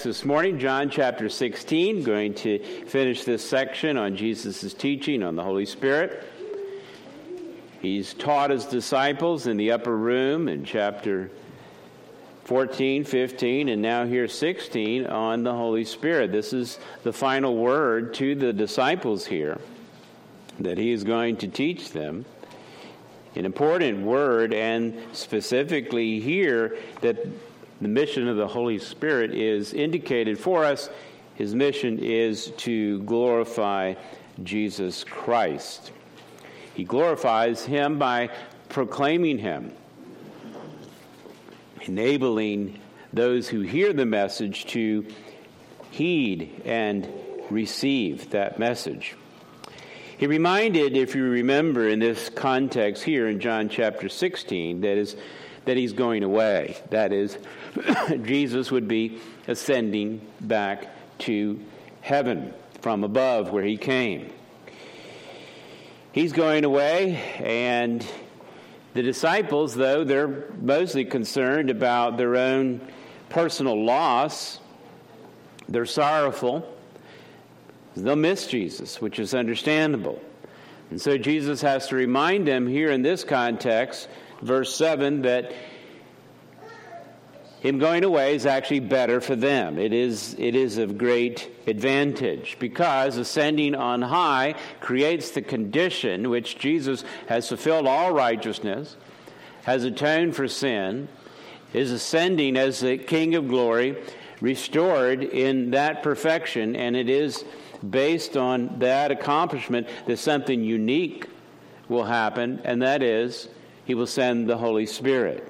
This morning, John chapter 16, going to finish this section on Jesus' teaching on the Holy Spirit. He's taught his disciples in the upper room in chapter 14, 15, and now here 16 on the Holy Spirit. This is the final word to the disciples here that he is going to teach them. An important word, and specifically here, that the mission of the Holy Spirit is indicated for us. His mission is to glorify Jesus Christ. He glorifies him by proclaiming him, enabling those who hear the message to heed and receive that message. He reminded, if you remember in this context here in John chapter 16, that is that he's going away. That is, Jesus would be ascending back to heaven from above where he came. He's going away, and the disciples, though, they're mostly concerned about their own personal loss. They're sorrowful. They'll miss Jesus, which is understandable. And so Jesus has to remind them here in this context verse 7 that him going away is actually better for them. It is, it is of great advantage because ascending on high creates the condition which Jesus has fulfilled all righteousness, has atoned for sin, is ascending as the King of glory, restored in that perfection, and it is based on that accomplishment that something unique will happen, and that is he will send the Holy Spirit.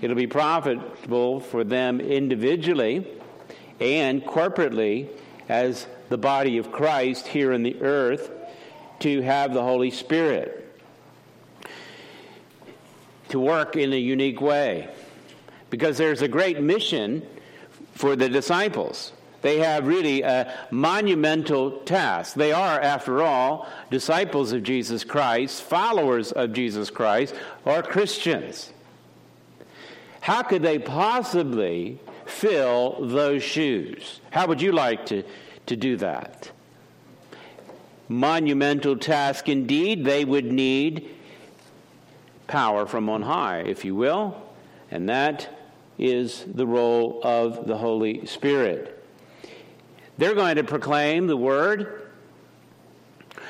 It'll be profitable for them individually and corporately as the body of Christ here in the earth to have the Holy Spirit to work in a unique way. Because there's a great mission for the disciples. They have really a monumental task. They are, after all, disciples of Jesus Christ, followers of Jesus Christ, or Christians. How could they possibly fill those shoes? How would you like to, to do that? Monumental task indeed. They would need power from on high, if you will, and that is the role of the Holy Spirit. They're going to proclaim the word.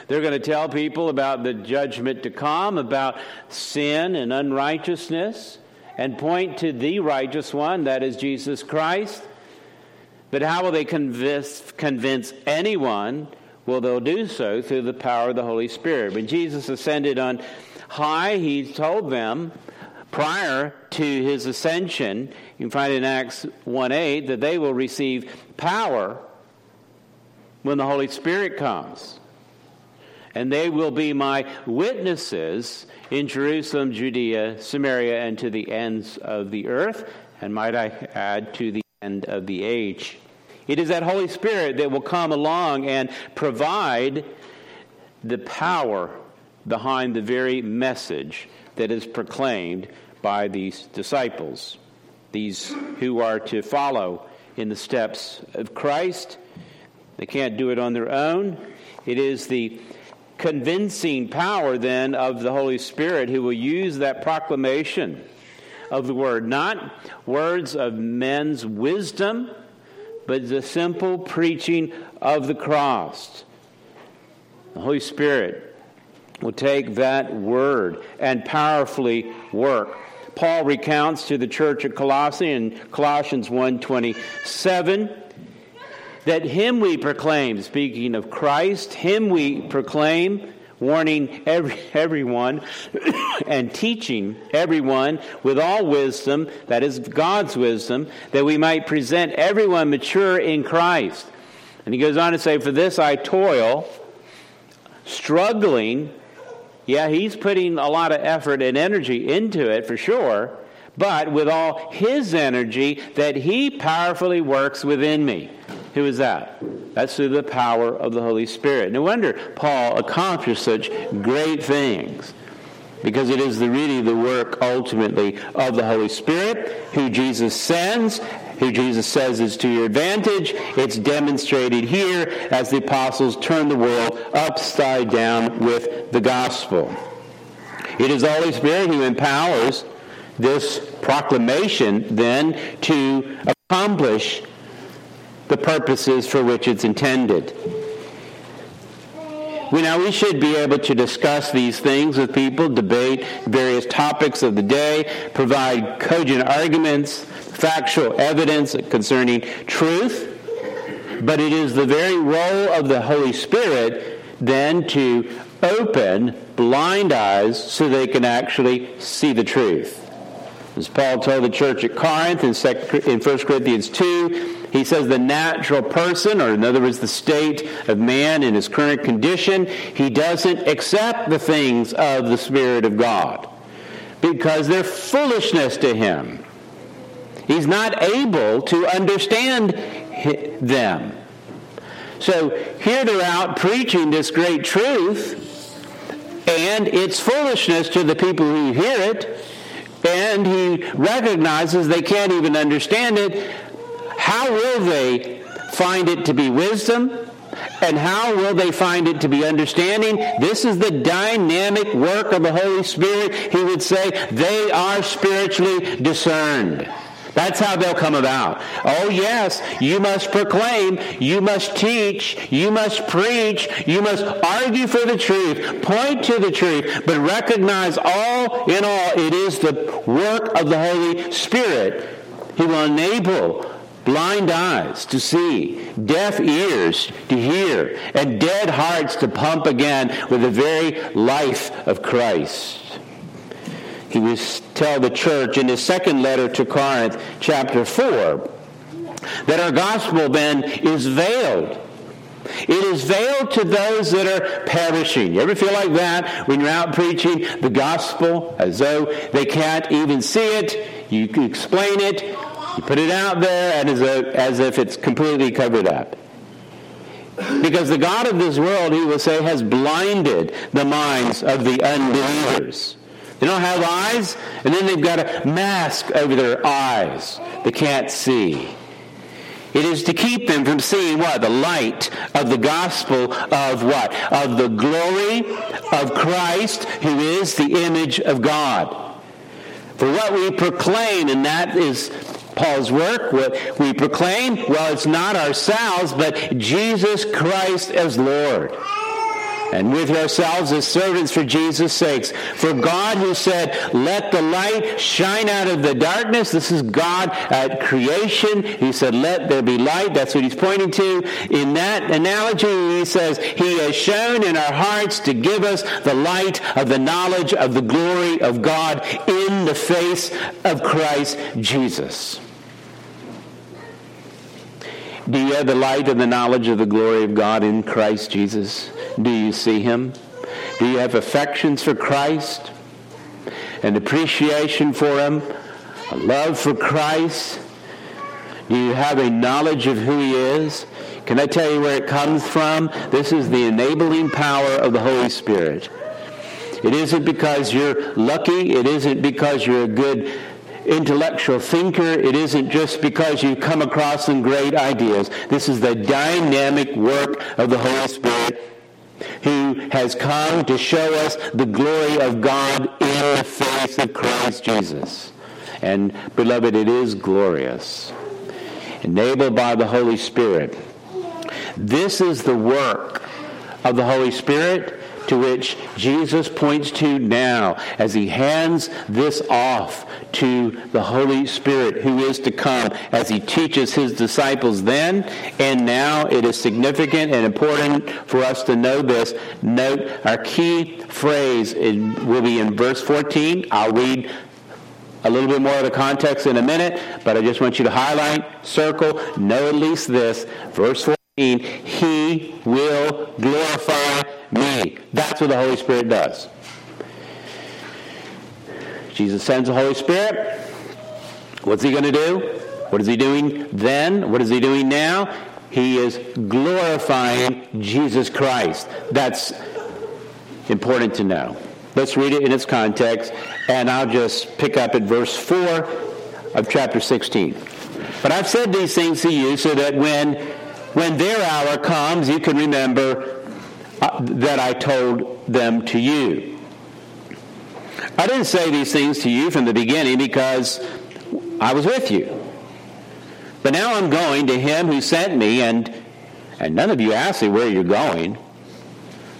They're going to tell people about the judgment to come, about sin and unrighteousness, and point to the righteous one, that is Jesus Christ. But how will they convince, convince anyone? Well, they'll do so through the power of the Holy Spirit. When Jesus ascended on high, he told them prior to his ascension, you can find in Acts 1 8, that they will receive power when the Holy Spirit comes. And they will be my witnesses in Jerusalem, Judea, Samaria, and to the ends of the earth, and might I add, to the end of the age. It is that Holy Spirit that will come along and provide the power behind the very message that is proclaimed by these disciples, these who are to follow in the steps of Christ they can't do it on their own. It is the convincing power then of the Holy Spirit who will use that proclamation of the word, not words of men's wisdom, but the simple preaching of the cross. The Holy Spirit will take that word and powerfully work. Paul recounts to the church at Colossae in Colossians 1:27 that him we proclaim, speaking of Christ, him we proclaim, warning every, everyone and teaching everyone with all wisdom, that is God's wisdom, that we might present everyone mature in Christ. And he goes on to say, For this I toil, struggling. Yeah, he's putting a lot of effort and energy into it for sure, but with all his energy that he powerfully works within me. Who is that? That's through the power of the Holy Spirit. No wonder Paul accomplished such great things. because it is the really the work ultimately of the Holy Spirit, who Jesus sends, who Jesus says is to your advantage. It's demonstrated here as the apostles turn the world upside down with the gospel. It is the Holy Spirit who empowers this proclamation then to accomplish the purposes for which it's intended. We now we should be able to discuss these things with people, debate various topics of the day, provide cogent arguments, factual evidence concerning truth. But it is the very role of the Holy Spirit then to open blind eyes so they can actually see the truth. As Paul told the church at Corinth in 1 Corinthians 2, he says the natural person, or in other words, the state of man in his current condition, he doesn't accept the things of the Spirit of God because they're foolishness to him. He's not able to understand them. So here they're out preaching this great truth, and it's foolishness to the people who hear it, and he recognizes they can't even understand it. How will they find it to be wisdom? And how will they find it to be understanding? This is the dynamic work of the Holy Spirit. He would say they are spiritually discerned. That's how they'll come about. Oh, yes, you must proclaim, you must teach, you must preach, you must argue for the truth, point to the truth, but recognize all in all, it is the work of the Holy Spirit. He will enable blind eyes to see, deaf ears to hear, and dead hearts to pump again with the very life of Christ. He will tell the church in his second letter to Corinth, chapter 4, that our gospel then is veiled. It is veiled to those that are perishing. You ever feel like that when you're out preaching the gospel as though they can't even see it? You explain it, you put it out there and as, a, as if it's completely covered up. Because the God of this world, he will say, has blinded the minds of the unbelievers. They don't have eyes, and then they've got a mask over their eyes. They can't see. It is to keep them from seeing what? The light of the gospel of what? Of the glory of Christ, who is the image of God. For what we proclaim, and that is Paul's work, what we proclaim, well, it's not ourselves, but Jesus Christ as Lord. And with yourselves as servants for Jesus' sakes. For God who said, let the light shine out of the darkness. This is God at creation. He said, let there be light. That's what he's pointing to. In that analogy, he says, he has shone in our hearts to give us the light of the knowledge of the glory of God in the face of Christ Jesus. Do you have the light and the knowledge of the glory of God in Christ Jesus? Do you see him? Do you have affections for Christ? An appreciation for him? A love for Christ? Do you have a knowledge of who he is? Can I tell you where it comes from? This is the enabling power of the Holy Spirit. It isn't because you're lucky. It isn't because you're a good intellectual thinker. It isn't just because you come across some great ideas. This is the dynamic work of the Holy Spirit who has come to show us the glory of God in the face of Christ Jesus. And beloved, it is glorious. Enabled by the Holy Spirit. This is the work of the Holy Spirit to which Jesus points to now as he hands this off to the Holy Spirit who is to come as he teaches his disciples then and now. It is significant and important for us to know this. Note our key phrase it will be in verse 14. I'll read a little bit more of the context in a minute, but I just want you to highlight, circle, know at least this. Verse 14 he will glorify me. That's what the Holy Spirit does. Jesus sends the Holy Spirit. What's he going to do? What is he doing then? What is he doing now? He is glorifying Jesus Christ. That's important to know. Let's read it in its context, and I'll just pick up at verse 4 of chapter 16. But I've said these things to you so that when, when their hour comes, you can remember uh, that I told them to you. I didn't say these things to you from the beginning because I was with you. But now I'm going to him who sent me, and, and none of you asked me where you're going.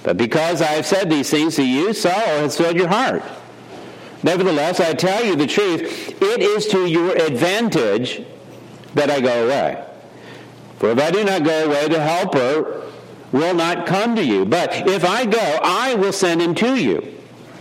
But because I have said these things to you, sorrow has filled your heart. Nevertheless, I tell you the truth, it is to your advantage that I go away. For if I do not go away, the Helper will not come to you. But if I go, I will send him to you.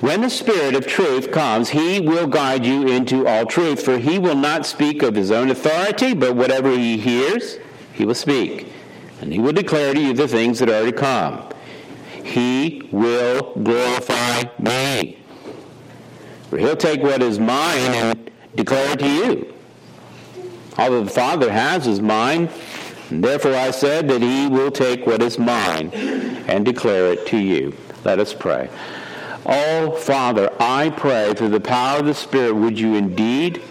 When the Spirit of truth comes, he will guide you into all truth, for he will not speak of his own authority, but whatever he hears, he will speak. And he will declare to you the things that are to come. He will glorify me. For he'll take what is mine and declare it to you. All that the Father has is mine, and therefore I said that he will take what is mine and declare it to you. Let us pray. Oh, Father, I pray through the power of the Spirit, would you indeed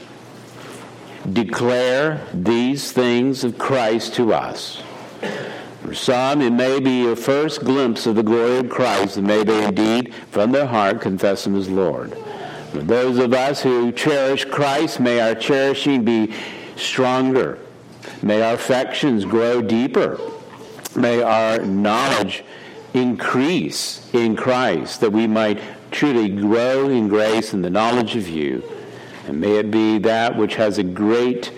declare these things of Christ to us? For some, it may be a first glimpse of the glory of Christ, and may they indeed, from their heart, confess him as Lord. For those of us who cherish Christ, may our cherishing be stronger. May our affections grow deeper. May our knowledge increase in Christ, that we might truly grow in grace and the knowledge of you. And may it be that which has a great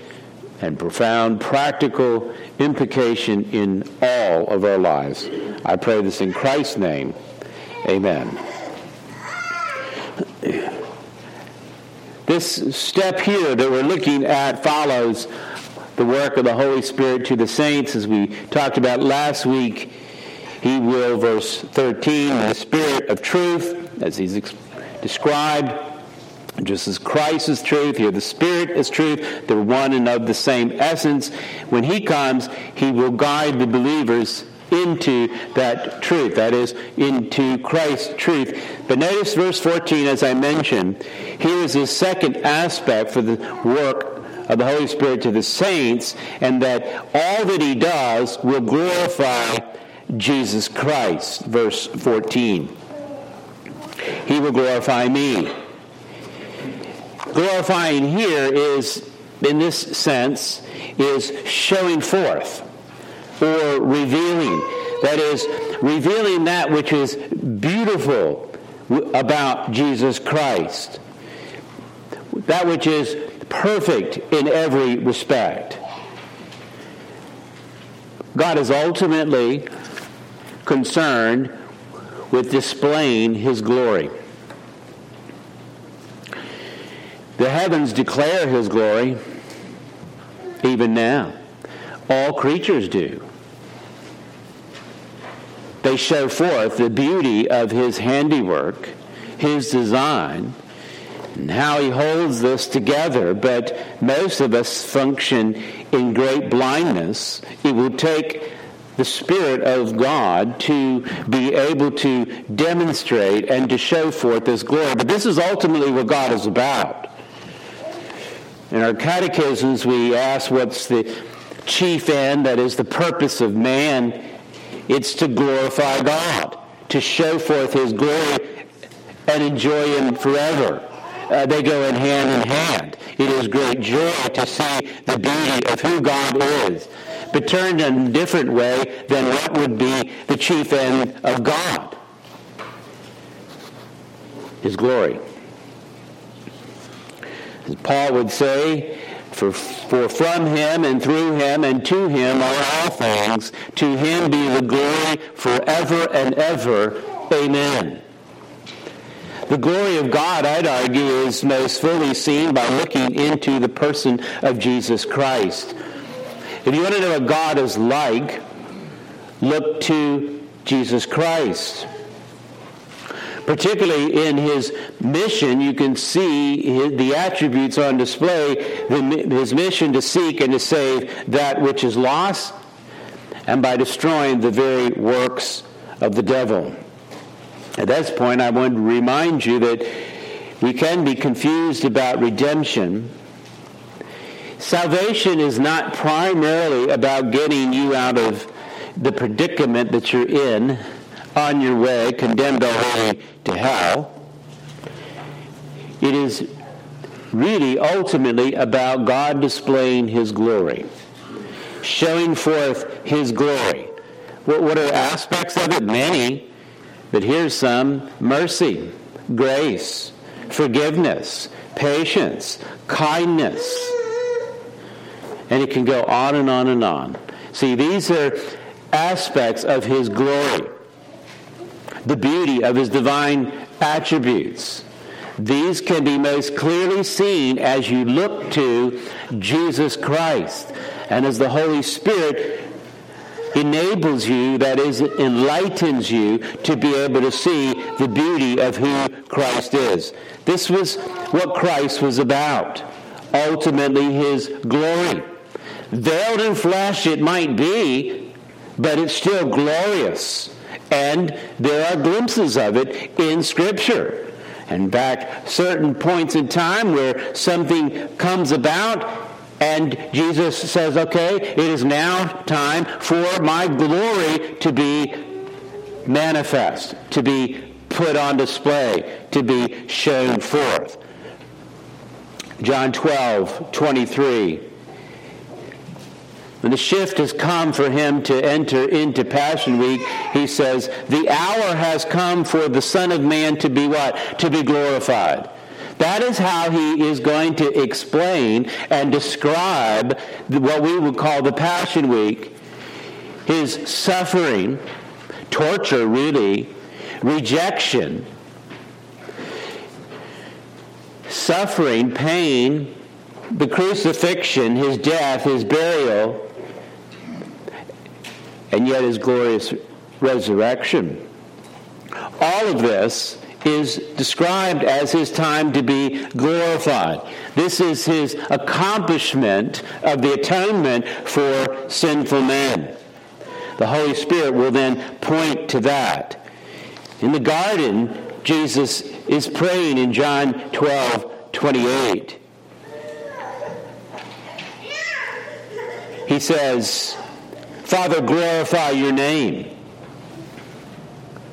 and profound practical implication in all of our lives. I pray this in Christ's name. Amen. This step here that we're looking at follows the work of the Holy Spirit to the saints, as we talked about last week he will, verse 13, the Spirit of truth, as he's ex- described, just as Christ is truth, here the Spirit is truth, they're one and of the same essence. When he comes, he will guide the believers into that truth, that is, into Christ's truth. But notice verse 14, as I mentioned, here is the second aspect for the work of the Holy Spirit to the saints, and that all that he does will glorify Jesus Christ. Verse 14. He will glorify me. Glorifying here is, in this sense, is showing forth or revealing. That is, revealing that which is beautiful about Jesus Christ. That which is perfect in every respect. God is ultimately concerned with displaying his glory. The heavens declare his glory even now. All creatures do. They show forth the beauty of his handiwork, his design, and how he holds this together. But most of us function in great blindness. It will take the Spirit of God to be able to demonstrate and to show forth this glory. But this is ultimately what God is about. In our catechisms, we ask what's the chief end, that is the purpose of man. It's to glorify God, to show forth his glory and enjoy him forever. Uh, they go in hand in hand. It is great joy to see the beauty of who God is but turned in a different way than what would be the chief end of God His glory. As Paul would say, for, for from him and through him and to him are all things. To him be the glory forever and ever. Amen. The glory of God, I'd argue, is most fully seen by looking into the person of Jesus Christ. If you want to know what God is like, look to Jesus Christ. Particularly in his mission, you can see the attributes on display, his mission to seek and to save that which is lost, and by destroying the very works of the devil. At this point, I want to remind you that we can be confused about redemption. Salvation is not primarily about getting you out of the predicament that you're in on your way, condemned already to hell. It is really ultimately about God displaying his glory, showing forth his glory. What, what are aspects of it? Many. But here's some mercy, grace, forgiveness, patience, kindness. And it can go on and on and on. See, these are aspects of his glory, the beauty of his divine attributes. These can be most clearly seen as you look to Jesus Christ and as the Holy Spirit enables you, that is, enlightens you to be able to see the beauty of who Christ is. This was what Christ was about. Ultimately, his glory. Veiled in flesh it might be, but it's still glorious. And there are glimpses of it in Scripture. In fact, certain points in time where something comes about and Jesus says, okay, it is now time for my glory to be manifest, to be put on display, to be shown forth. John 12, 23. When the shift has come for him to enter into Passion Week, he says, The hour has come for the Son of Man to be what? To be glorified. That is how he is going to explain and describe what we would call the Passion Week. His suffering, torture, really, rejection, suffering, pain, the crucifixion, his death, his burial, and yet his glorious resurrection. All of this is described as his time to be glorified. This is his accomplishment of the atonement for sinful men. The Holy Spirit will then point to that. In the garden, Jesus is praying in John 12 28. He says, Father, glorify your name.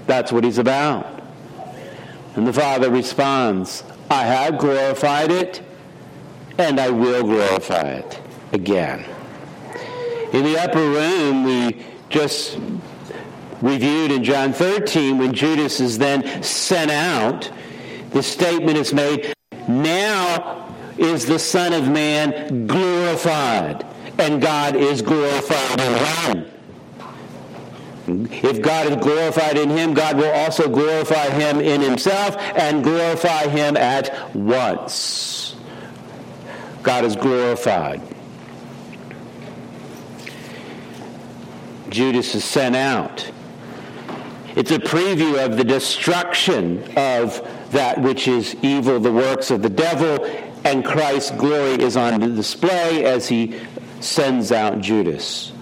That's what he's about. And the Father responds, I have glorified it, and I will glorify it again. In the upper room, we just reviewed in John 13 when Judas is then sent out, the statement is made, Now is the Son of Man glorified, and God is glorified in him. If God is glorified in him, God will also glorify him in himself and glorify him at once. God is glorified. Judas is sent out. It's a preview of the destruction of that which is evil, the works of the devil, and Christ's glory is on display as he sends out Judas.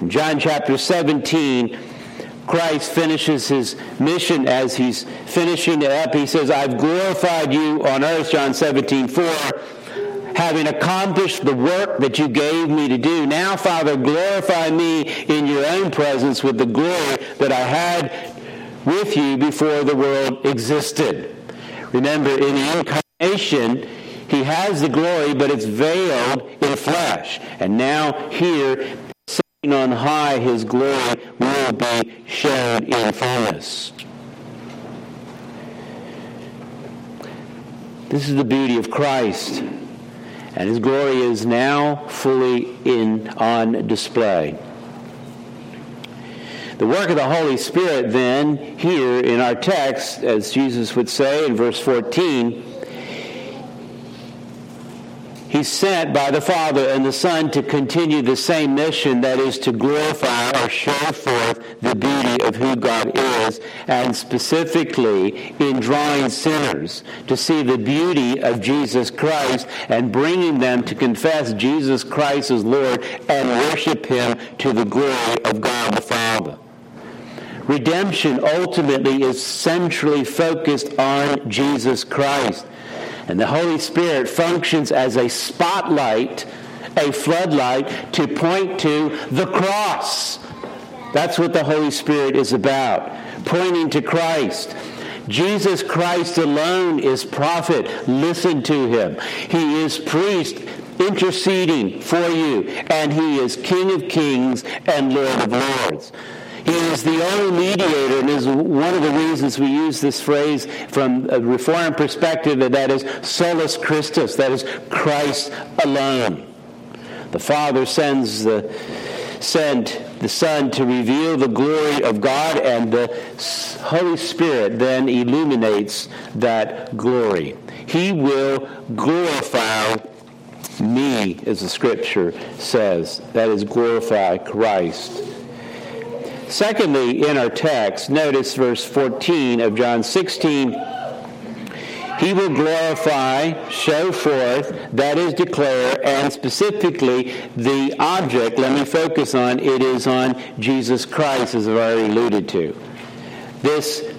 In John chapter 17, Christ finishes his mission as he's finishing it up. He says, I've glorified you on earth, John 17, 4, having accomplished the work that you gave me to do. Now, Father, glorify me in your own presence with the glory that I had with you before the world existed. Remember, in the incarnation, he has the glory, but it's veiled in flesh. And now here, sitting on high, his glory will be shown in fullness. This is the beauty of Christ, and his glory is now fully in on display. The work of the Holy Spirit, then, here in our text, as Jesus would say in verse 14, He's sent by the Father and the Son to continue the same mission that is to glorify or show forth the beauty of who God is, and specifically in drawing sinners to see the beauty of Jesus Christ and bringing them to confess Jesus Christ as Lord and worship Him to the glory of God the Father. Redemption ultimately is centrally focused on Jesus Christ. And the Holy Spirit functions as a spotlight, a floodlight to point to the cross. That's what the Holy Spirit is about, pointing to Christ. Jesus Christ alone is prophet. Listen to him. He is priest interceding for you, and he is King of kings and Lord of lords. He is the only mediator, and is one of the reasons we use this phrase from a Reformed perspective, that that is solus Christus, that is Christ alone. The Father sends the sent the Son to reveal the glory of God, and the Holy Spirit then illuminates that glory. He will glorify me, as the Scripture says. That is, glorify Christ. Secondly, in our text, notice verse 14 of John 16. He will glorify, show forth, that is declare, and specifically the object, let me focus on, it is on Jesus Christ, as I've already alluded to. This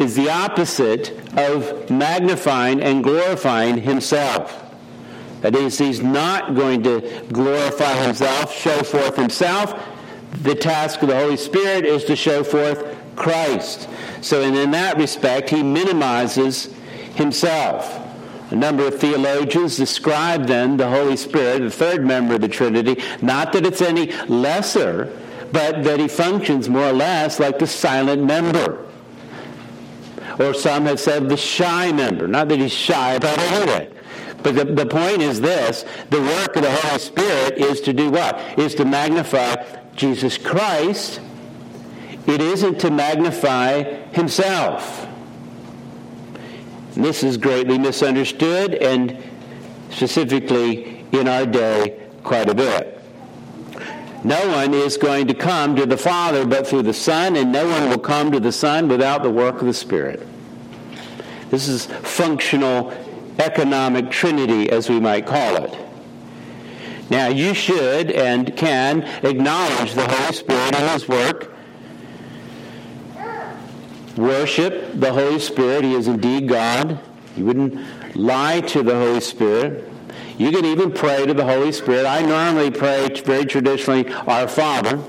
is the opposite of magnifying and glorifying himself. That is, he's not going to glorify himself, show forth himself the task of the Holy Spirit is to show forth Christ. So, in that respect, he minimizes himself. A number of theologians describe then the Holy Spirit, the third member of the Trinity, not that it's any lesser, but that he functions more or less like the silent member. Or some have said the shy member. Not that he's shy about anything. But the, the point is this the work of the Holy Spirit is to do what? Is to magnify Jesus Christ, it isn't to magnify himself. This is greatly misunderstood and specifically in our day quite a bit. No one is going to come to the Father but through the Son, and no one will come to the Son without the work of the Spirit. This is functional economic trinity, as we might call it. Now, you should and can acknowledge the Holy Spirit and His work. Worship the Holy Spirit. He is indeed God. You wouldn't lie to the Holy Spirit. You can even pray to the Holy Spirit. I normally pray very traditionally, Our Father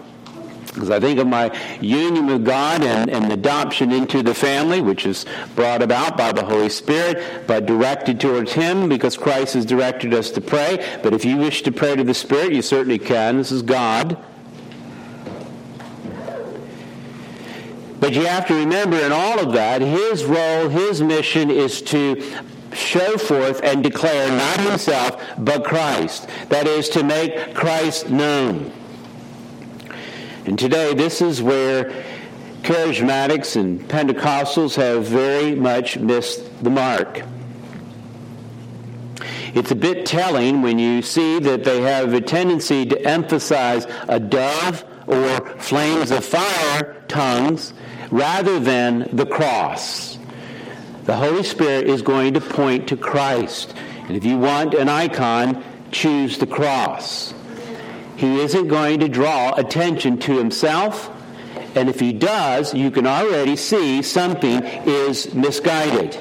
because I think of my union with God and, and adoption into the family, which is brought about by the Holy Spirit, but directed towards Him because Christ has directed us to pray. But if you wish to pray to the Spirit, you certainly can. This is God. But you have to remember in all of that, His role, His mission is to show forth and declare not Himself, but Christ. That is, to make Christ known. And today, this is where charismatics and Pentecostals have very much missed the mark. It's a bit telling when you see that they have a tendency to emphasize a dove or flames of fire tongues rather than the cross. The Holy Spirit is going to point to Christ. And if you want an icon, choose the cross. He isn't going to draw attention to himself. And if he does, you can already see something is misguided.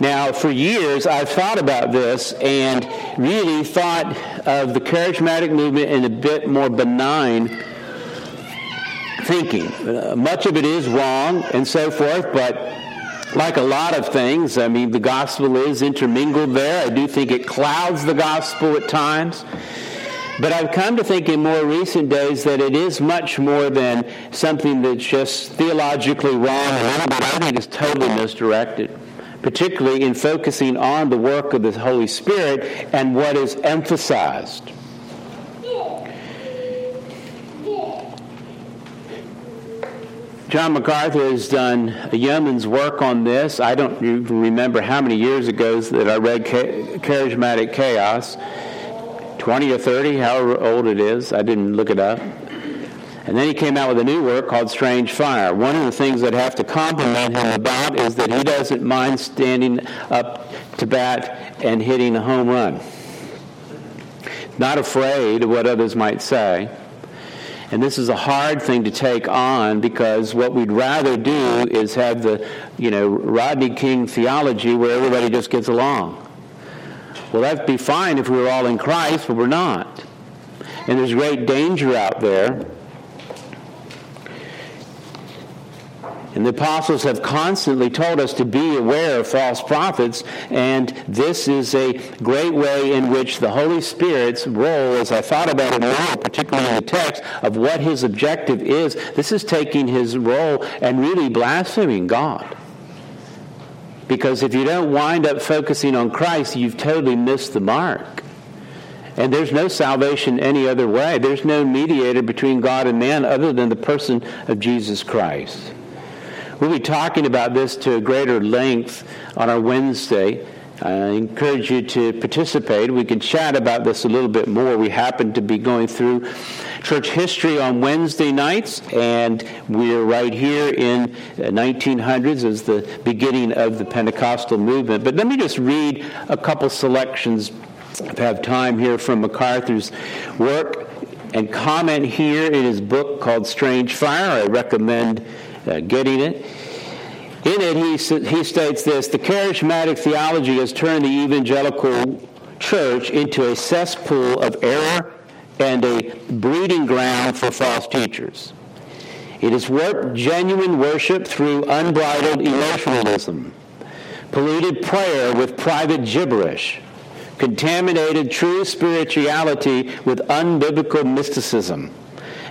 Now, for years, I've thought about this and really thought of the charismatic movement in a bit more benign thinking. Uh, much of it is wrong and so forth, but like a lot of things, I mean, the gospel is intermingled there. I do think it clouds the gospel at times. But I've come to think in more recent days that it is much more than something that's just theologically wrong but I think it's totally misdirected, particularly in focusing on the work of the Holy Spirit and what is emphasized. John MacArthur has done a yeoman's work on this. I don't even remember how many years ago that I read Charismatic Chaos 20 or 30, however old it is. I didn't look it up. And then he came out with a new work called Strange Fire. One of the things I'd have to compliment him about is that he doesn't mind standing up to bat and hitting a home run. Not afraid of what others might say. And this is a hard thing to take on because what we'd rather do is have the, you know, Rodney King theology where everybody just gets along. Well, that'd be fine if we were all in Christ, but we're not. And there's great danger out there And the apostles have constantly told us to be aware of false prophets, and this is a great way in which the Holy Spirit's role, as I thought about it now, particularly in the text, of what his objective is, this is taking his role and really blaspheming God. Because if you don't wind up focusing on Christ, you've totally missed the mark. And there's no salvation any other way. There's no mediator between God and man other than the person of Jesus Christ. We'll be talking about this to a greater length on our Wednesday. I encourage you to participate. We can chat about this a little bit more. We happen to be going through church history on Wednesday nights, and we're right here in 1900s as the beginning of the Pentecostal movement. But let me just read a couple selections, if I have time here, from MacArthur's work and comment here in his book called Strange Fire. I recommend uh, getting it. In it, he, he states this The charismatic theology has turned the evangelical church into a cesspool of error and a breeding ground for false teachers. It has warped genuine worship through unbridled emotionalism, polluted prayer with private gibberish, contaminated true spirituality with unbiblical mysticism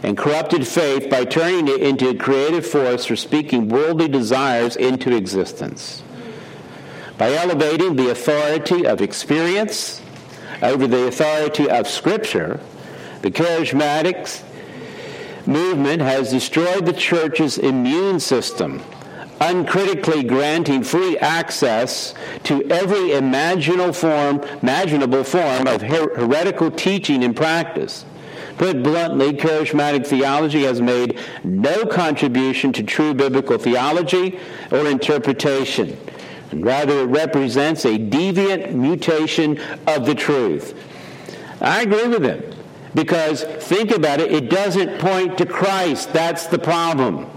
and corrupted faith by turning it into a creative force for speaking worldly desires into existence. By elevating the authority of experience over the authority of Scripture, the charismatics movement has destroyed the church's immune system, uncritically granting free access to every imaginable form, imaginable form of her- heretical teaching and practice. Put bluntly, charismatic theology has made no contribution to true biblical theology or interpretation. And rather, it represents a deviant mutation of the truth. I agree with him. Because think about it, it doesn't point to Christ. That's the problem.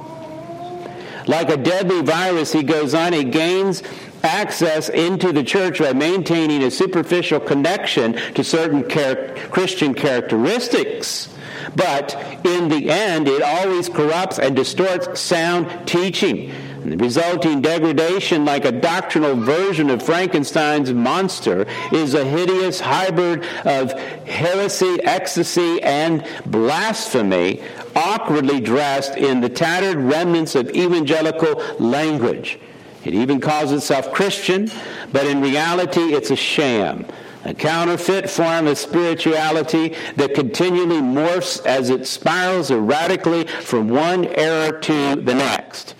Like a deadly virus, he goes on, he gains access into the church by maintaining a superficial connection to certain char- Christian characteristics. But in the end, it always corrupts and distorts sound teaching. And the resulting degradation, like a doctrinal version of Frankenstein's monster, is a hideous hybrid of heresy, ecstasy, and blasphemy, awkwardly dressed in the tattered remnants of evangelical language. It even calls itself Christian, but in reality it's a sham, a counterfeit form of spirituality that continually morphs as it spirals erratically from one error to the next.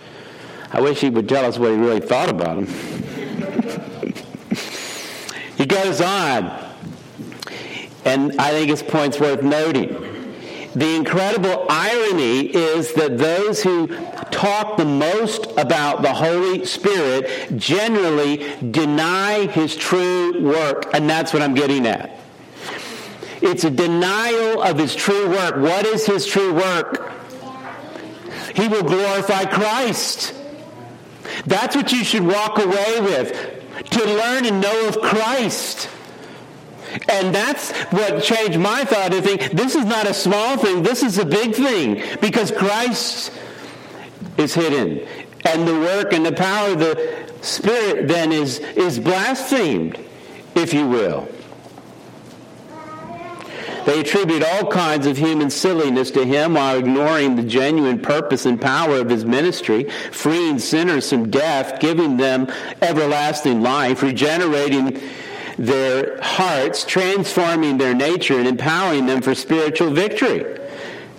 I wish he would tell us what he really thought about him. he goes on, and I think his point's worth noting. The incredible irony is that those who talk the most about the Holy Spirit generally deny his true work, and that's what I'm getting at. It's a denial of his true work. What is his true work? He will glorify Christ. That's what you should walk away with to learn and know of Christ. And that's what changed my thought to think this is not a small thing, this is a big thing because Christ is hidden. And the work and the power of the Spirit then is, is blasphemed, if you will. They attribute all kinds of human silliness to him while ignoring the genuine purpose and power of his ministry, freeing sinners from death, giving them everlasting life, regenerating their hearts, transforming their nature, and empowering them for spiritual victory.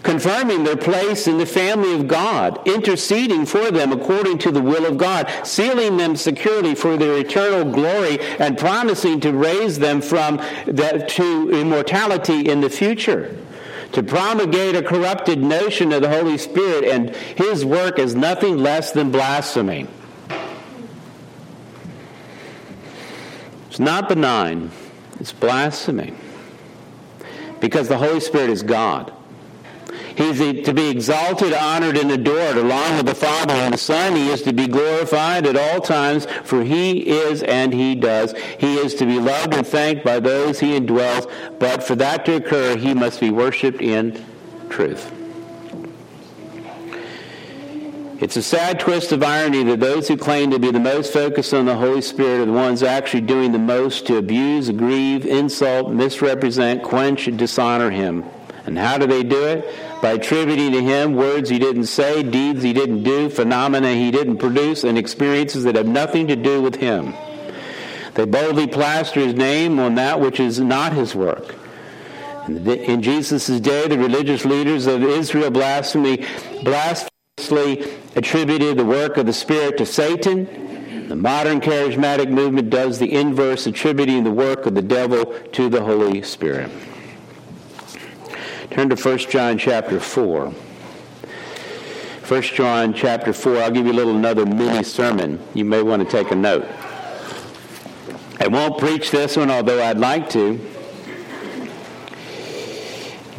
Confirming their place in the family of God, interceding for them according to the will of God, sealing them securely for their eternal glory, and promising to raise them from to immortality in the future. To promulgate a corrupted notion of the Holy Spirit and his work is nothing less than blasphemy. It's not benign, it's blasphemy. Because the Holy Spirit is God. He's to be exalted, honored, and adored along with the Father and the Son. He is to be glorified at all times, for he is and he does. He is to be loved and thanked by those he indwells, but for that to occur, he must be worshiped in truth. It's a sad twist of irony that those who claim to be the most focused on the Holy Spirit are the ones actually doing the most to abuse, grieve, insult, misrepresent, quench, and dishonor Him. And how do they do it? By attributing to him words he didn't say, deeds he didn't do, phenomena he didn't produce, and experiences that have nothing to do with him. They boldly plaster his name on that which is not his work. In Jesus' day, the religious leaders of Israel blasphemy, blasphemously attributed the work of the Spirit to Satan. The modern charismatic movement does the inverse, attributing the work of the devil to the Holy Spirit. Turn to 1 John chapter 4. 1 John chapter 4, I'll give you a little another mini sermon. You may want to take a note. I won't preach this one, although I'd like to.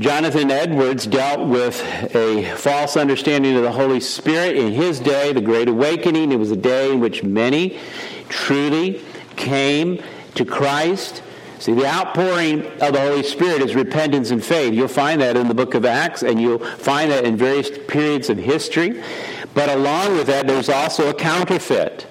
Jonathan Edwards dealt with a false understanding of the Holy Spirit in his day, the Great Awakening. It was a day in which many truly came to Christ See, the outpouring of the Holy Spirit is repentance and faith. You'll find that in the book of Acts, and you'll find that in various periods of history. But along with that, there's also a counterfeit.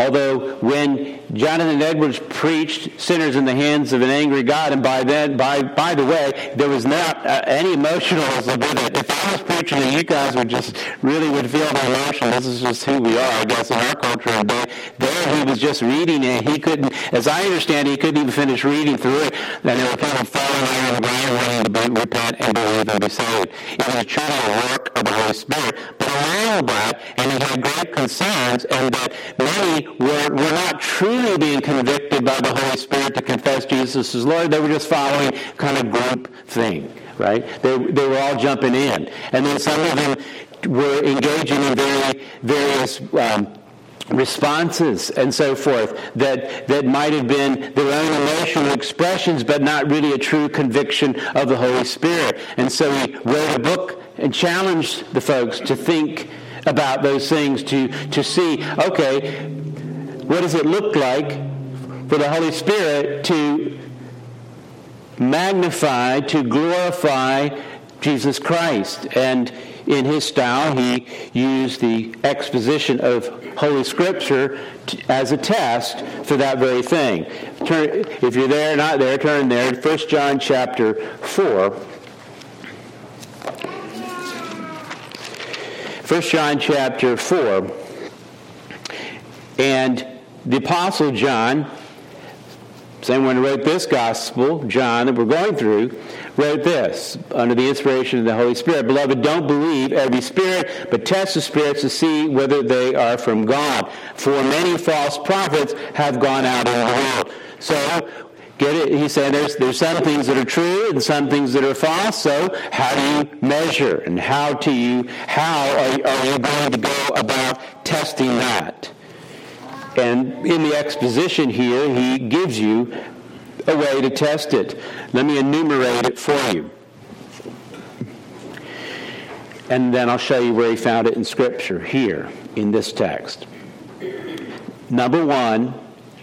Although when Jonathan Edwards preached sinners in the hands of an angry God, and by then, by by the way, there was not uh, any emotionalism with it. If I was preaching and you guys would just really would feel the emotion, this is just who we are, I guess, in our culture. And there, there he was just reading and he couldn't, as I understand it, he couldn't even finish reading through it. And there were people falling on the ground wanting to repent and believe and be saved. It was truly a work of the Holy Spirit. But along that, and he had great concerns, and that many were, were not truly being convicted by the Holy Spirit to confess Jesus as Lord. They were just following kind of group thing, right? They, they were all jumping in. And then some of them were engaging in very, various um, responses and so forth that, that might have been their own emotional expressions, but not really a true conviction of the Holy Spirit. And so he wrote a book and challenged the folks to think about those things, to, to see, okay, what does it look like for the Holy Spirit to magnify, to glorify Jesus Christ? And in his style, he used the exposition of Holy Scripture as a test for that very thing. Turn, if you're there, not there, turn there. 1 John chapter 4. 1 John chapter 4. And the Apostle John, same one who wrote this gospel, John, that we're going through, wrote this under the inspiration of the Holy Spirit. Beloved, don't believe every spirit, but test the spirits to see whether they are from God. For many false prophets have gone out in the world. So Get it? He said there's, there's some things that are true and some things that are false. So how do you measure and how do you how are, are you going to go about testing that? And in the exposition here, he gives you a way to test it. Let me enumerate it for you. And then I'll show you where he found it in Scripture here in this text. Number one,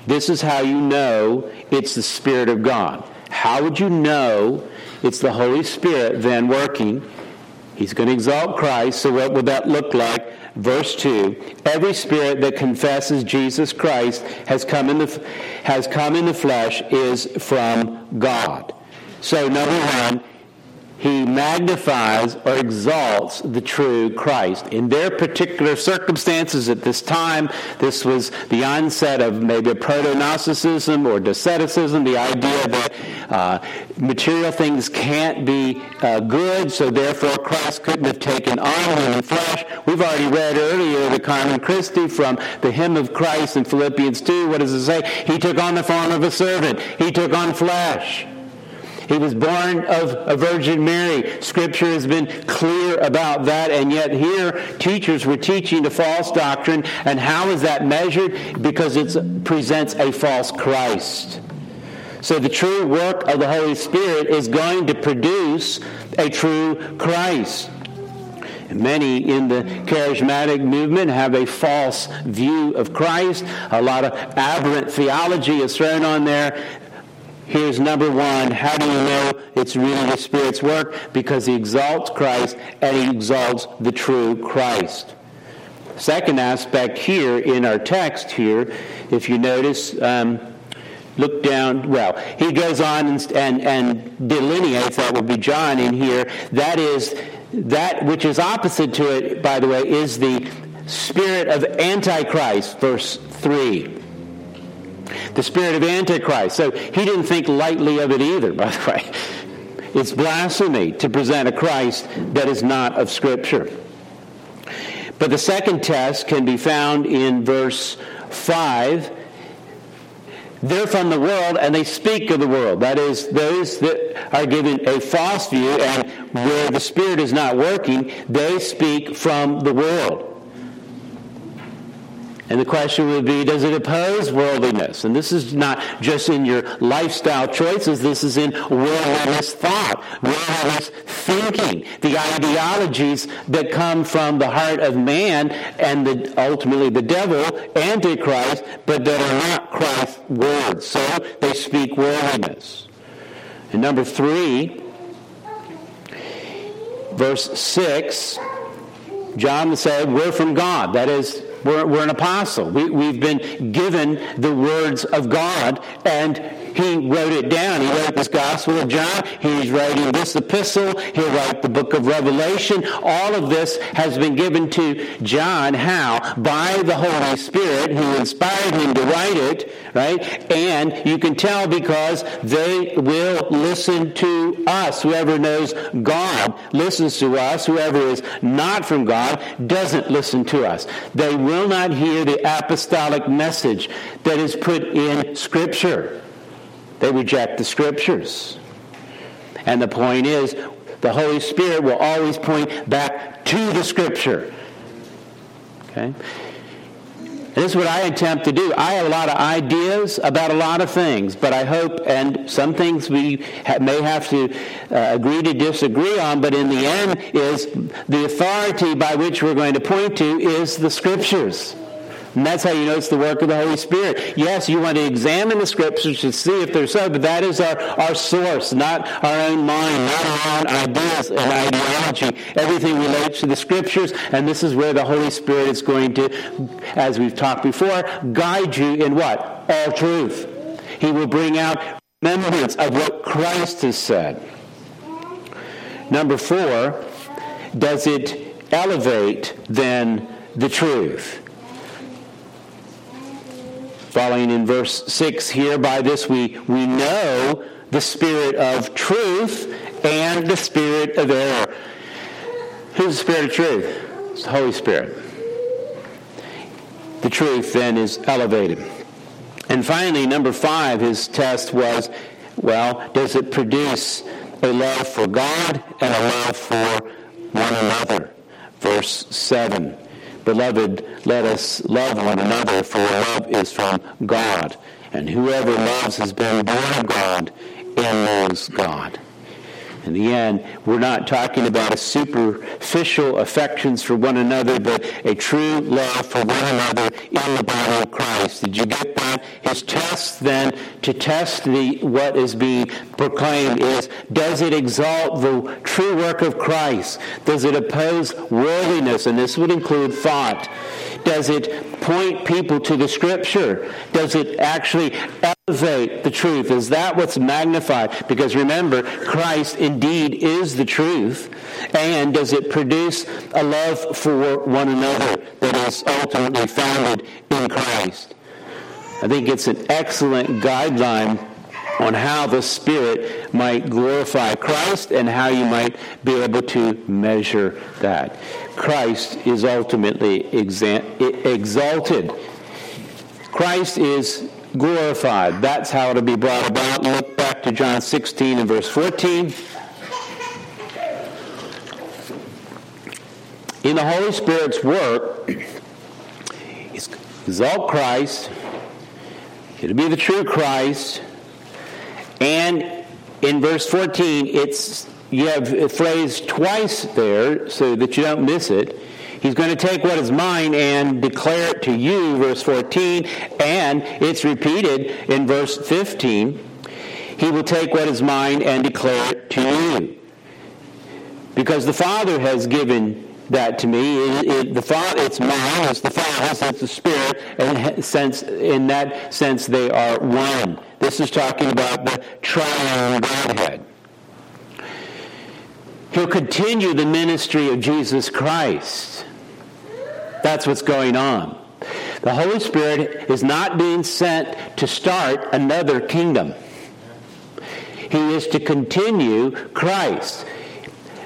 this is how you know it's the Spirit of God. How would you know it's the Holy Spirit then working? He's going to exalt Christ, so what would that look like? Verse 2 Every spirit that confesses Jesus Christ has come in the, has come in the flesh is from God. So, number one, he magnifies or exalts the true Christ. In their particular circumstances at this time, this was the onset of maybe a proto-Gnosticism or Doceticism, the idea that uh, material things can't be uh, good, so therefore Christ couldn't have taken on human flesh. We've already read earlier the Carmen Christi from the hymn of Christ in Philippians 2. What does it say? He took on the form of a servant. He took on flesh. He was born of a Virgin Mary. Scripture has been clear about that, and yet here teachers were teaching a false doctrine. And how is that measured? Because it presents a false Christ. So the true work of the Holy Spirit is going to produce a true Christ. Many in the charismatic movement have a false view of Christ. A lot of aberrant theology is thrown on there. Here's number one. How do you know it's really the Spirit's work? Because he exalts Christ and he exalts the true Christ. Second aspect here in our text here, if you notice, um, look down, well, he goes on and, and, and delineates, that would be John in here, that is, that which is opposite to it, by the way, is the spirit of Antichrist, verse 3 the spirit of Antichrist. So he didn't think lightly of it either, by the way. It's blasphemy to present a Christ that is not of Scripture. But the second test can be found in verse 5. They're from the world and they speak of the world. That is, those that are given a false view and where the Spirit is not working, they speak from the world. And the question would be, does it oppose worldliness? And this is not just in your lifestyle choices, this is in worldliness thought, worldliness thinking, the ideologies that come from the heart of man and the, ultimately the devil, Antichrist, but that are not Christ's words. So they speak worldliness. And number three, verse 6, John said, We're from God. That is, we're, we're an apostle. We, we've been given the words of God, and he wrote it down. He wrote this Gospel of John. He's writing this epistle. He'll write the book of Revelation. All of this has been given to John. How? By the Holy Spirit who inspired him to write it, right? And you can tell because they will listen to us. Whoever knows God listens to us. Whoever is not from God doesn't listen to us. They will not hear the apostolic message that is put in Scripture. They reject the scriptures. And the point is, the Holy Spirit will always point back to the scripture. Okay? This is what I attempt to do. I have a lot of ideas about a lot of things, but I hope, and some things we ha- may have to uh, agree to disagree on, but in the end, is the authority by which we're going to point to is the scriptures. And that's how you know it's the work of the Holy Spirit. Yes, you want to examine the scriptures to see if they're so, but that is our, our source, not our own mind, not our own ideas and ideology. Everything relates to the scriptures, and this is where the Holy Spirit is going to, as we've talked before, guide you in what? All truth. He will bring out remembrance of what Christ has said. Number four, does it elevate then the truth? Following in verse 6 here, by this we, we know the spirit of truth and the spirit of error. Who's the spirit of truth? It's the Holy Spirit. The truth then is elevated. And finally, number five, his test was, well, does it produce a love for God and a love for one another? Verse 7. Beloved, let us love one another, for love is from God. And whoever loves has been born of God and knows God. In the end, we're not talking about a superficial affections for one another, but a true love for one another in the body of Christ. Did you get that? His test then to test the what is being proclaimed is does it exalt the true work of Christ? Does it oppose worldliness? And this would include thought. Does it point people to the Scripture? Does it actually elevate the truth? Is that what's magnified? Because remember, Christ indeed is the truth. And does it produce a love for one another that is ultimately founded in Christ? I think it's an excellent guideline on how the Spirit might glorify Christ and how you might be able to measure that. Christ is ultimately exalted. Christ is glorified. That's how it'll be brought about. Look back to John 16 and verse 14. In the Holy Spirit's work, exalt Christ. It'll be the true Christ and in verse 14, it's you have a phrase twice there so that you don't miss it. He's going to take what is mine and declare it to you, verse 14, and it's repeated in verse 15. He will take what is mine and declare it to you. Because the Father has given that to me. It, it, the Father, it's mine, it's the Father's, it's the Spirit, and sense, in that sense they are one. This is talking about the triune Godhead. He'll continue the ministry of Jesus Christ. That's what's going on. The Holy Spirit is not being sent to start another kingdom. He is to continue Christ.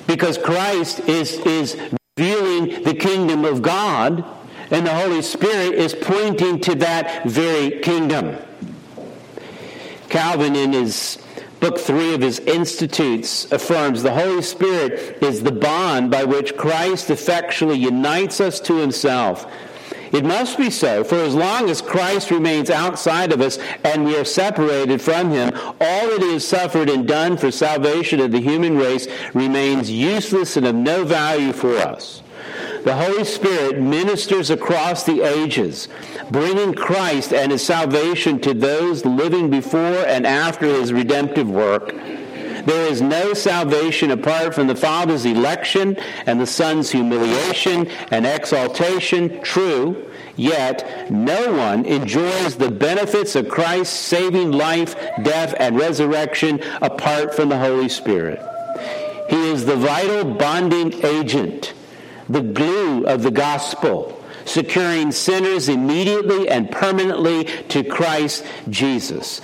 Because Christ is, is revealing the kingdom of God, and the Holy Spirit is pointing to that very kingdom. Calvin, in his book three of his Institutes, affirms the Holy Spirit is the bond by which Christ effectually unites us to himself. It must be so, for as long as Christ remains outside of us and we are separated from him, all that he has suffered and done for salvation of the human race remains useless and of no value for us. The Holy Spirit ministers across the ages, bringing Christ and his salvation to those living before and after his redemptive work. There is no salvation apart from the Father's election and the Son's humiliation and exaltation, true, yet no one enjoys the benefits of Christ's saving life, death, and resurrection apart from the Holy Spirit. He is the vital bonding agent, the glue of the gospel securing sinners immediately and permanently to Christ Jesus.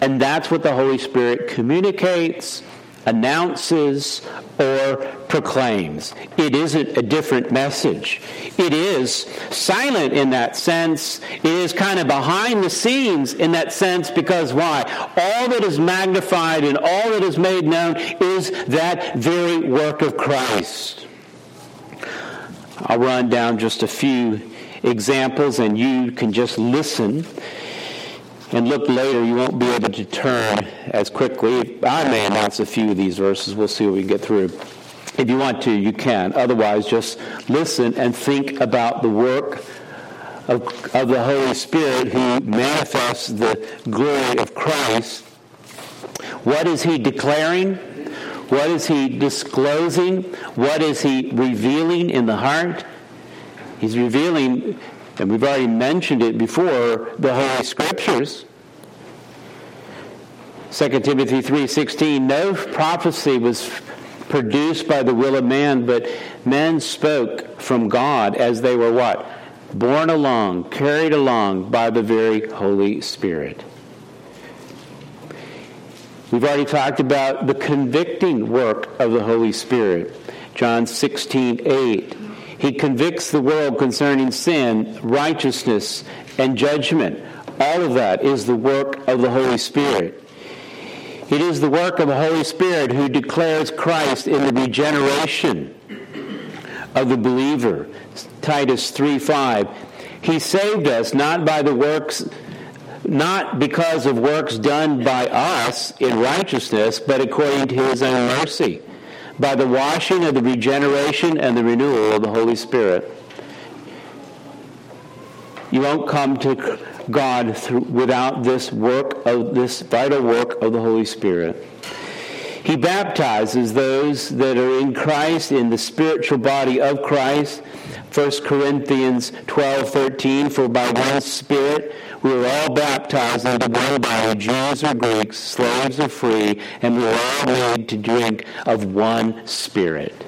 And that's what the Holy Spirit communicates, announces, or proclaims. It isn't a different message. It is silent in that sense. It is kind of behind the scenes in that sense because why? All that is magnified and all that is made known is that very work of Christ. I'll run down just a few examples and you can just listen and look later, you won't be able to turn as quickly. I may announce a few of these verses. We'll see what we can get through. If you want to, you can. Otherwise, just listen and think about the work of, of the Holy Spirit who manifests the glory of Christ. What is he declaring? What is he disclosing? What is he revealing in the heart? He's revealing and we've already mentioned it before, the Holy Scriptures. 2 Timothy 3:16 No prophecy was produced by the will of man, but men spoke from God as they were what? Borne along, carried along by the very Holy Spirit. We've already talked about the convicting work of the Holy Spirit. John 16, 8. He convicts the world concerning sin, righteousness, and judgment. All of that is the work of the Holy Spirit. It is the work of the Holy Spirit who declares Christ in the regeneration of the believer. Titus 3 5. He saved us not by the works not because of works done by us in righteousness, but according to his own mercy by the washing of the regeneration and the renewal of the Holy Spirit. You won't come to God through, without this work of this vital work of the Holy Spirit. He baptizes those that are in Christ in the spiritual body of Christ. 1 Corinthians 12, 13, for by one Spirit we are all baptized into one body, Jews or Greeks, slaves or free, and we are all made to drink of one Spirit.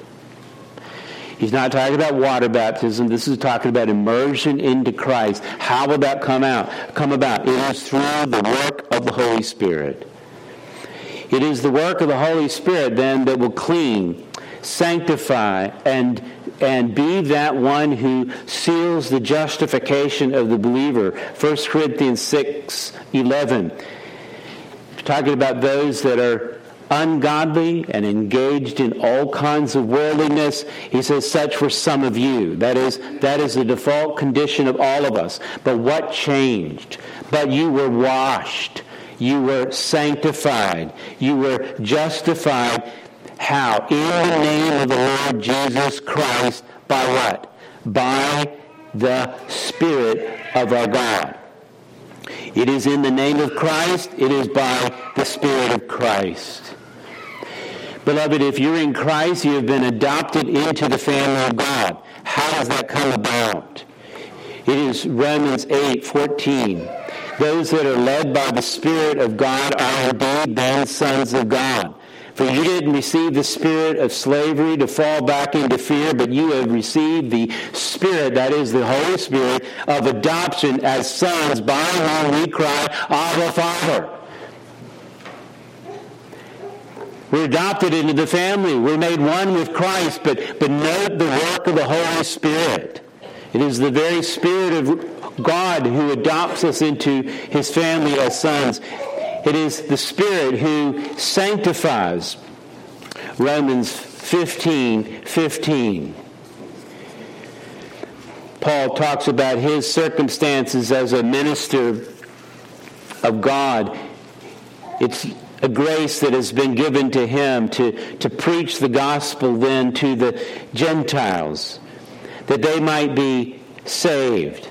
He's not talking about water baptism. This is talking about immersion into Christ. How will that come out? Come about? It is through the work of the Holy Spirit. It is the work of the Holy Spirit then that will clean, sanctify, and and be that one who seals the justification of the believer. 1 Corinthians 6 11. Talking about those that are ungodly and engaged in all kinds of worldliness. He says, such were some of you. That is, that is the default condition of all of us. But what changed? But you were washed. You were sanctified. You were justified. How? In the name of the Lord Jesus Christ. By what? By the Spirit of our God. It is in the name of Christ. It is by the Spirit of Christ. Beloved, if you're in Christ, you have been adopted into the family of God. How does that come about? It is Romans 8, 14. Those that are led by the Spirit of God are indeed then sons of God. For you didn't receive the spirit of slavery to fall back into fear, but you have received the Spirit, that is the Holy Spirit, of adoption as sons, by whom we cry, Abba, Father. We're adopted into the family. We're made one with Christ, but, but note the work of the Holy Spirit. It is the very Spirit of God who adopts us into his family as sons. It is the Spirit who sanctifies. Romans 15 15. Paul talks about his circumstances as a minister of God. It's a grace that has been given to him to, to preach the gospel then to the Gentiles, that they might be saved.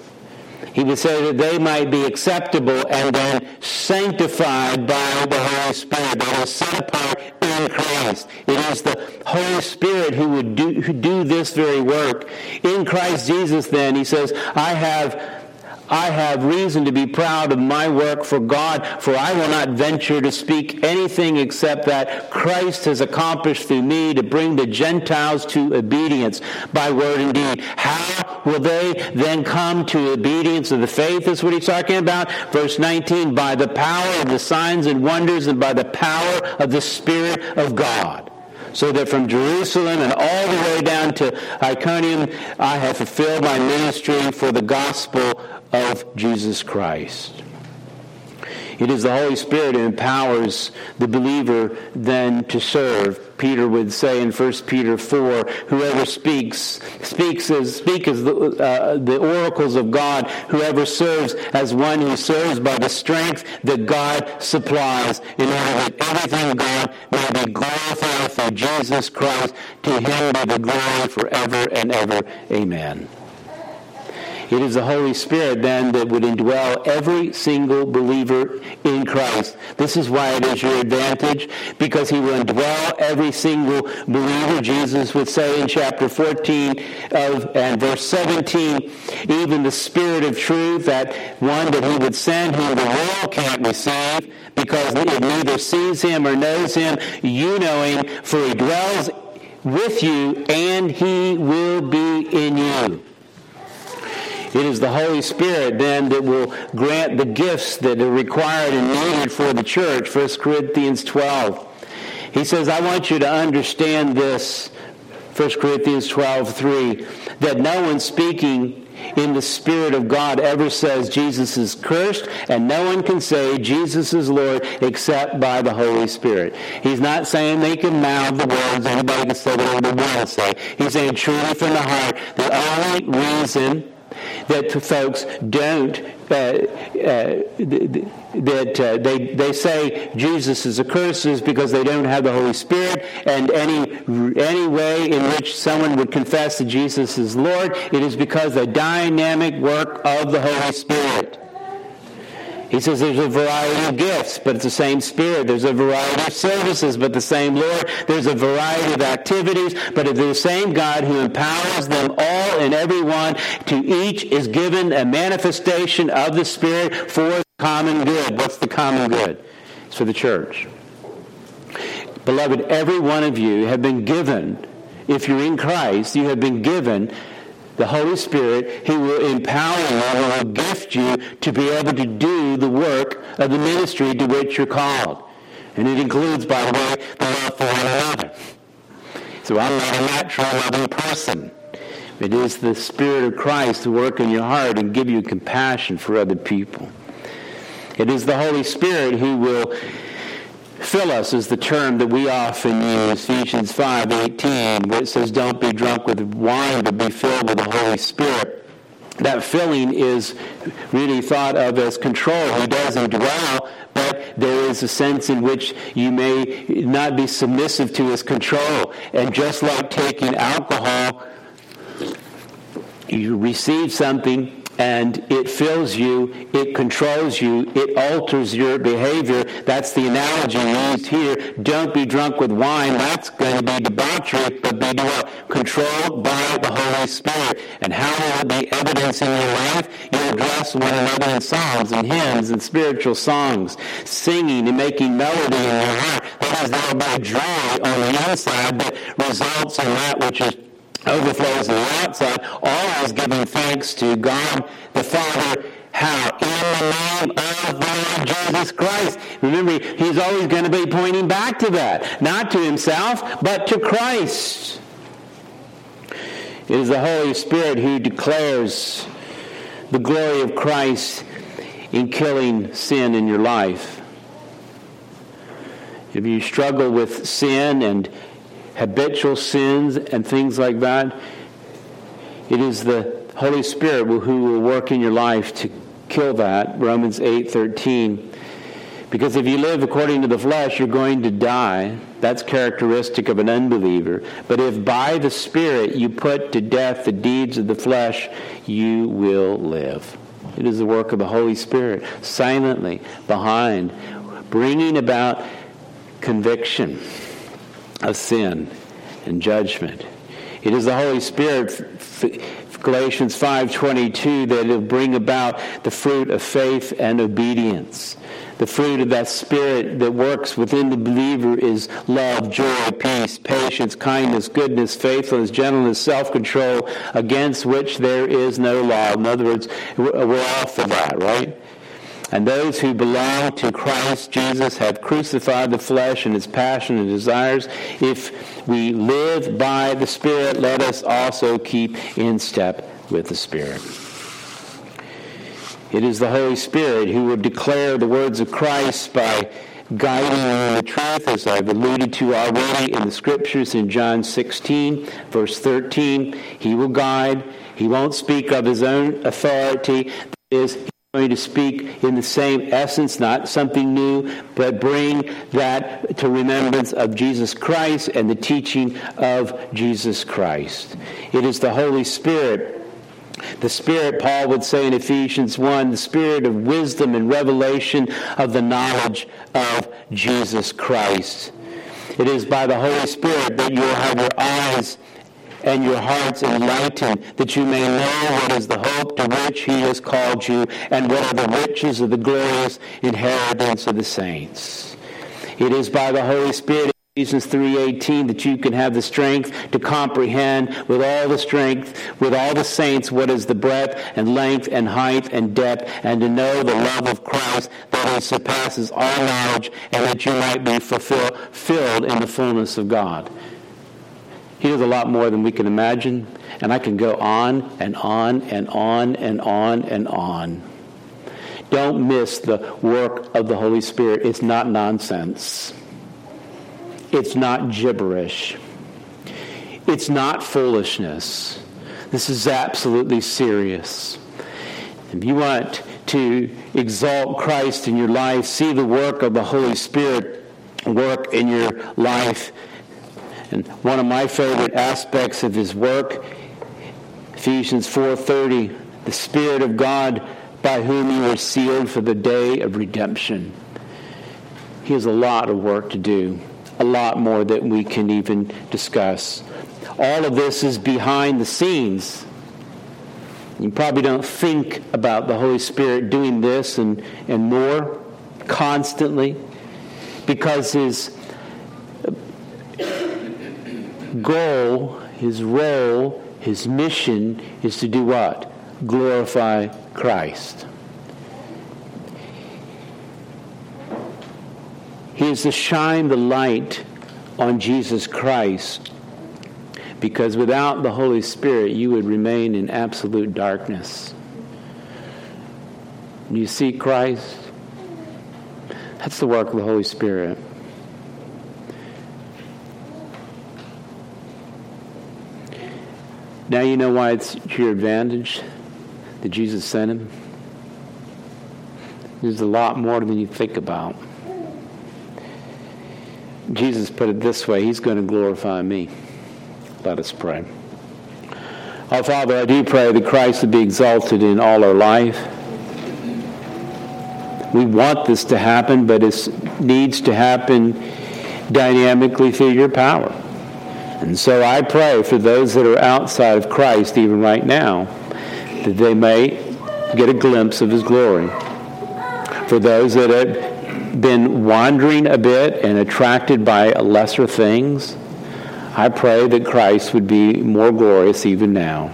He would say that they might be acceptable and then sanctified by the Holy Spirit. They are set apart in Christ. It is the Holy Spirit who would do, who do this very work. In Christ Jesus, then, he says, I have I have reason to be proud of my work for God, for I will not venture to speak anything except that Christ has accomplished through me to bring the Gentiles to obedience by word and deed. How will they then come to obedience of the faith? Is what he's talking about. Verse 19, by the power of the signs and wonders and by the power of the Spirit of God so that from Jerusalem and all the way down to Iconium, I have fulfilled my ministry for the gospel of Jesus Christ. It is the Holy Spirit who empowers the believer then to serve. Peter would say in 1 Peter 4, whoever speaks, speaks as, speak as the, uh, the oracles of God. Whoever serves as one who serves by the strength that God supplies in order that everything God may be glorified through Jesus Christ. To him be the glory forever and ever. Amen. It is the Holy Spirit then that would indwell every single believer in Christ. This is why it is your advantage, because he will indwell every single believer. Jesus would say in chapter 14 of, and verse 17, even the Spirit of truth, that one that he would send whom the world can't receive, because it neither sees him or knows him. You know him, for he dwells with you, and he will be in you. It is the Holy Spirit then that will grant the gifts that are required and needed for the church. 1 Corinthians 12. He says, I want you to understand this, 1 Corinthians 12, 3, that no one speaking in the Spirit of God ever says Jesus is cursed, and no one can say Jesus is Lord except by the Holy Spirit. He's not saying they can mouth the words, anybody can say whatever they want to say. He's saying truly from the heart, the only reason that folks don't uh, uh, that uh, they they say Jesus is a curse is because they don't have the Holy Spirit, and any any way in which someone would confess that Jesus is Lord, it is because the dynamic work of the Holy Spirit. He says there's a variety of gifts, but it's the same Spirit. There's a variety of services, but the same Lord. There's a variety of activities, but it's the same God who empowers them all and everyone. To each is given a manifestation of the Spirit for the common good. What's the common good? It's for the church. Beloved, every one of you have been given, if you're in Christ, you have been given the Holy Spirit who will empower you and will gift you to be able to do the work of the ministry to which you're called. And it includes, by the way, the love for one another. So I'm not a natural loving person. It is the Spirit of Christ to work in your heart and give you compassion for other people. It is the Holy Spirit who will Fill us is the term that we often use, Ephesians 5:18, where it says, "Don't be drunk with wine, but be filled with the Holy Spirit." That filling is really thought of as control. He does indwell, but there is a sense in which you may not be submissive to his control. And just like taking alcohol, you receive something and it fills you, it controls you, it alters your behavior. That's the analogy used here. Don't be drunk with wine. That's going to be debauchery, but be? Controlled by the Holy Spirit. And how will it be evidence in your life? You address one another in psalms and hymns and spiritual songs, singing and making melody in your heart. That is thereby joy on the inside but results in that which is overflows on the outside, always giving thanks to God the Father. How? In the name of the Lord Jesus Christ. Remember, he's always going to be pointing back to that. Not to himself, but to Christ. It is the Holy Spirit who declares the glory of Christ in killing sin in your life. If you struggle with sin and habitual sins and things like that, it is the Holy Spirit who will work in your life to kill that. Romans 8:13. Because if you live according to the flesh, you're going to die. That's characteristic of an unbeliever. But if by the Spirit you put to death the deeds of the flesh, you will live. It is the work of the Holy Spirit, silently behind, bringing about conviction of sin and judgment. It is the Holy Spirit, Galatians 5.22, that will bring about the fruit of faith and obedience. The fruit of that Spirit that works within the believer is love, joy, peace, patience, kindness, goodness, faithfulness, gentleness, self-control, against which there is no law. In other words, we're off of that, right? And those who belong to Christ Jesus have crucified the flesh and its passion and desires. If we live by the Spirit, let us also keep in step with the Spirit. It is the Holy Spirit who will declare the words of Christ by guiding you in the truth, as I've alluded to already in the scriptures in John 16, verse 13. He will guide. He won't speak of his own authority. That is, going to speak in the same essence, not something new, but bring that to remembrance of Jesus Christ and the teaching of Jesus Christ. It is the Holy Spirit. The Spirit, Paul would say in Ephesians 1, the Spirit of wisdom and revelation of the knowledge of Jesus Christ. It is by the Holy Spirit that you will have your eyes and your hearts enlightened, that you may know what is the hope to which he has called you, and what are the riches of the glorious inheritance of the saints. It is by the Holy Spirit Ephesians 3:18 that you can have the strength to comprehend with all the strength with all the saints what is the breadth and length and height and depth and to know the love of Christ that surpasses all knowledge and that you might be fulfilled filled in the fullness of God. He does a lot more than we can imagine. And I can go on and on and on and on and on. Don't miss the work of the Holy Spirit. It's not nonsense. It's not gibberish. It's not foolishness. This is absolutely serious. If you want to exalt Christ in your life, see the work of the Holy Spirit work in your life, and one of my favorite aspects of his work, Ephesians 4:30, the Spirit of God by whom you were sealed for the day of redemption. He has a lot of work to do, a lot more that we can even discuss. All of this is behind the scenes. You probably don't think about the Holy Spirit doing this and, and more constantly because his goal, his role, his mission is to do what? Glorify Christ. He is to shine the light on Jesus Christ because without the Holy Spirit, you would remain in absolute darkness. You see Christ? That's the work of the Holy Spirit. Now you know why it's to your advantage that Jesus sent him. There's a lot more than you think about. Jesus put it this way He's going to glorify me. Let us pray. Our Father, I do pray that Christ would be exalted in all our life. We want this to happen, but it needs to happen dynamically through your power. And so I pray for those that are outside of Christ, even right now, that they may get a glimpse of his glory. For those that have been wandering a bit and attracted by lesser things, I pray that Christ would be more glorious even now.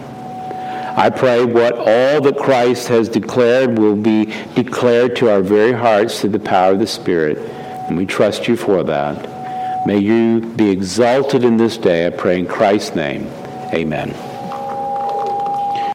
I pray what all that Christ has declared will be declared to our very hearts through the power of the Spirit. And we trust you for that. May you be exalted in this day, I pray in Christ's name. Amen.